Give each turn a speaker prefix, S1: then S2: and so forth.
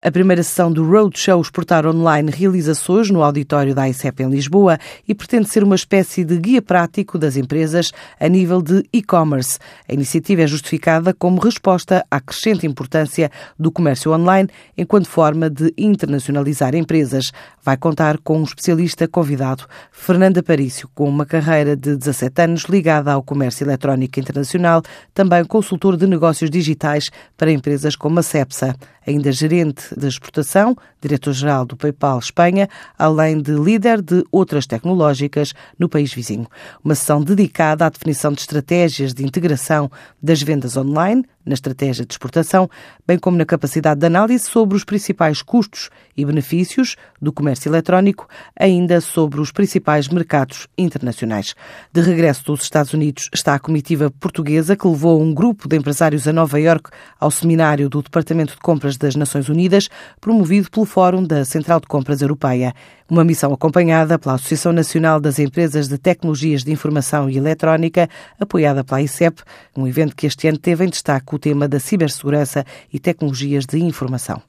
S1: A primeira sessão do Roadshow Exportar Online realiza-se hoje no auditório da ICEP em Lisboa e pretende ser uma espécie de guia prático das empresas a nível de e-commerce. A iniciativa é justificada como resposta à crescente importância do comércio online enquanto forma de internacionalizar empresas. Vai contar com um especialista convidado, Fernanda Parício, com uma carreira de 17 anos ligada ao comércio eletrónico internacional, também consultor de negócios digitais para empresas como a Cepsa, ainda gerente de exportação, diretor-geral do PayPal Espanha, além de líder de outras tecnológicas no país vizinho. Uma sessão dedicada à definição de estratégias de integração das vendas online na estratégia de exportação, bem como na capacidade de análise sobre os principais custos e benefícios do comércio eletrónico, ainda sobre os principais mercados internacionais. De regresso dos Estados Unidos está a comitiva portuguesa que levou um grupo de empresários a Nova Iorque ao seminário do Departamento de Compras das Nações Unidas, promovido pelo Fórum da Central de Compras Europeia. Uma missão acompanhada pela Associação Nacional das Empresas de Tecnologias de Informação e Eletrónica, apoiada pela ICEP, um evento que este ano teve em destaque o tema da cibersegurança e tecnologias de informação.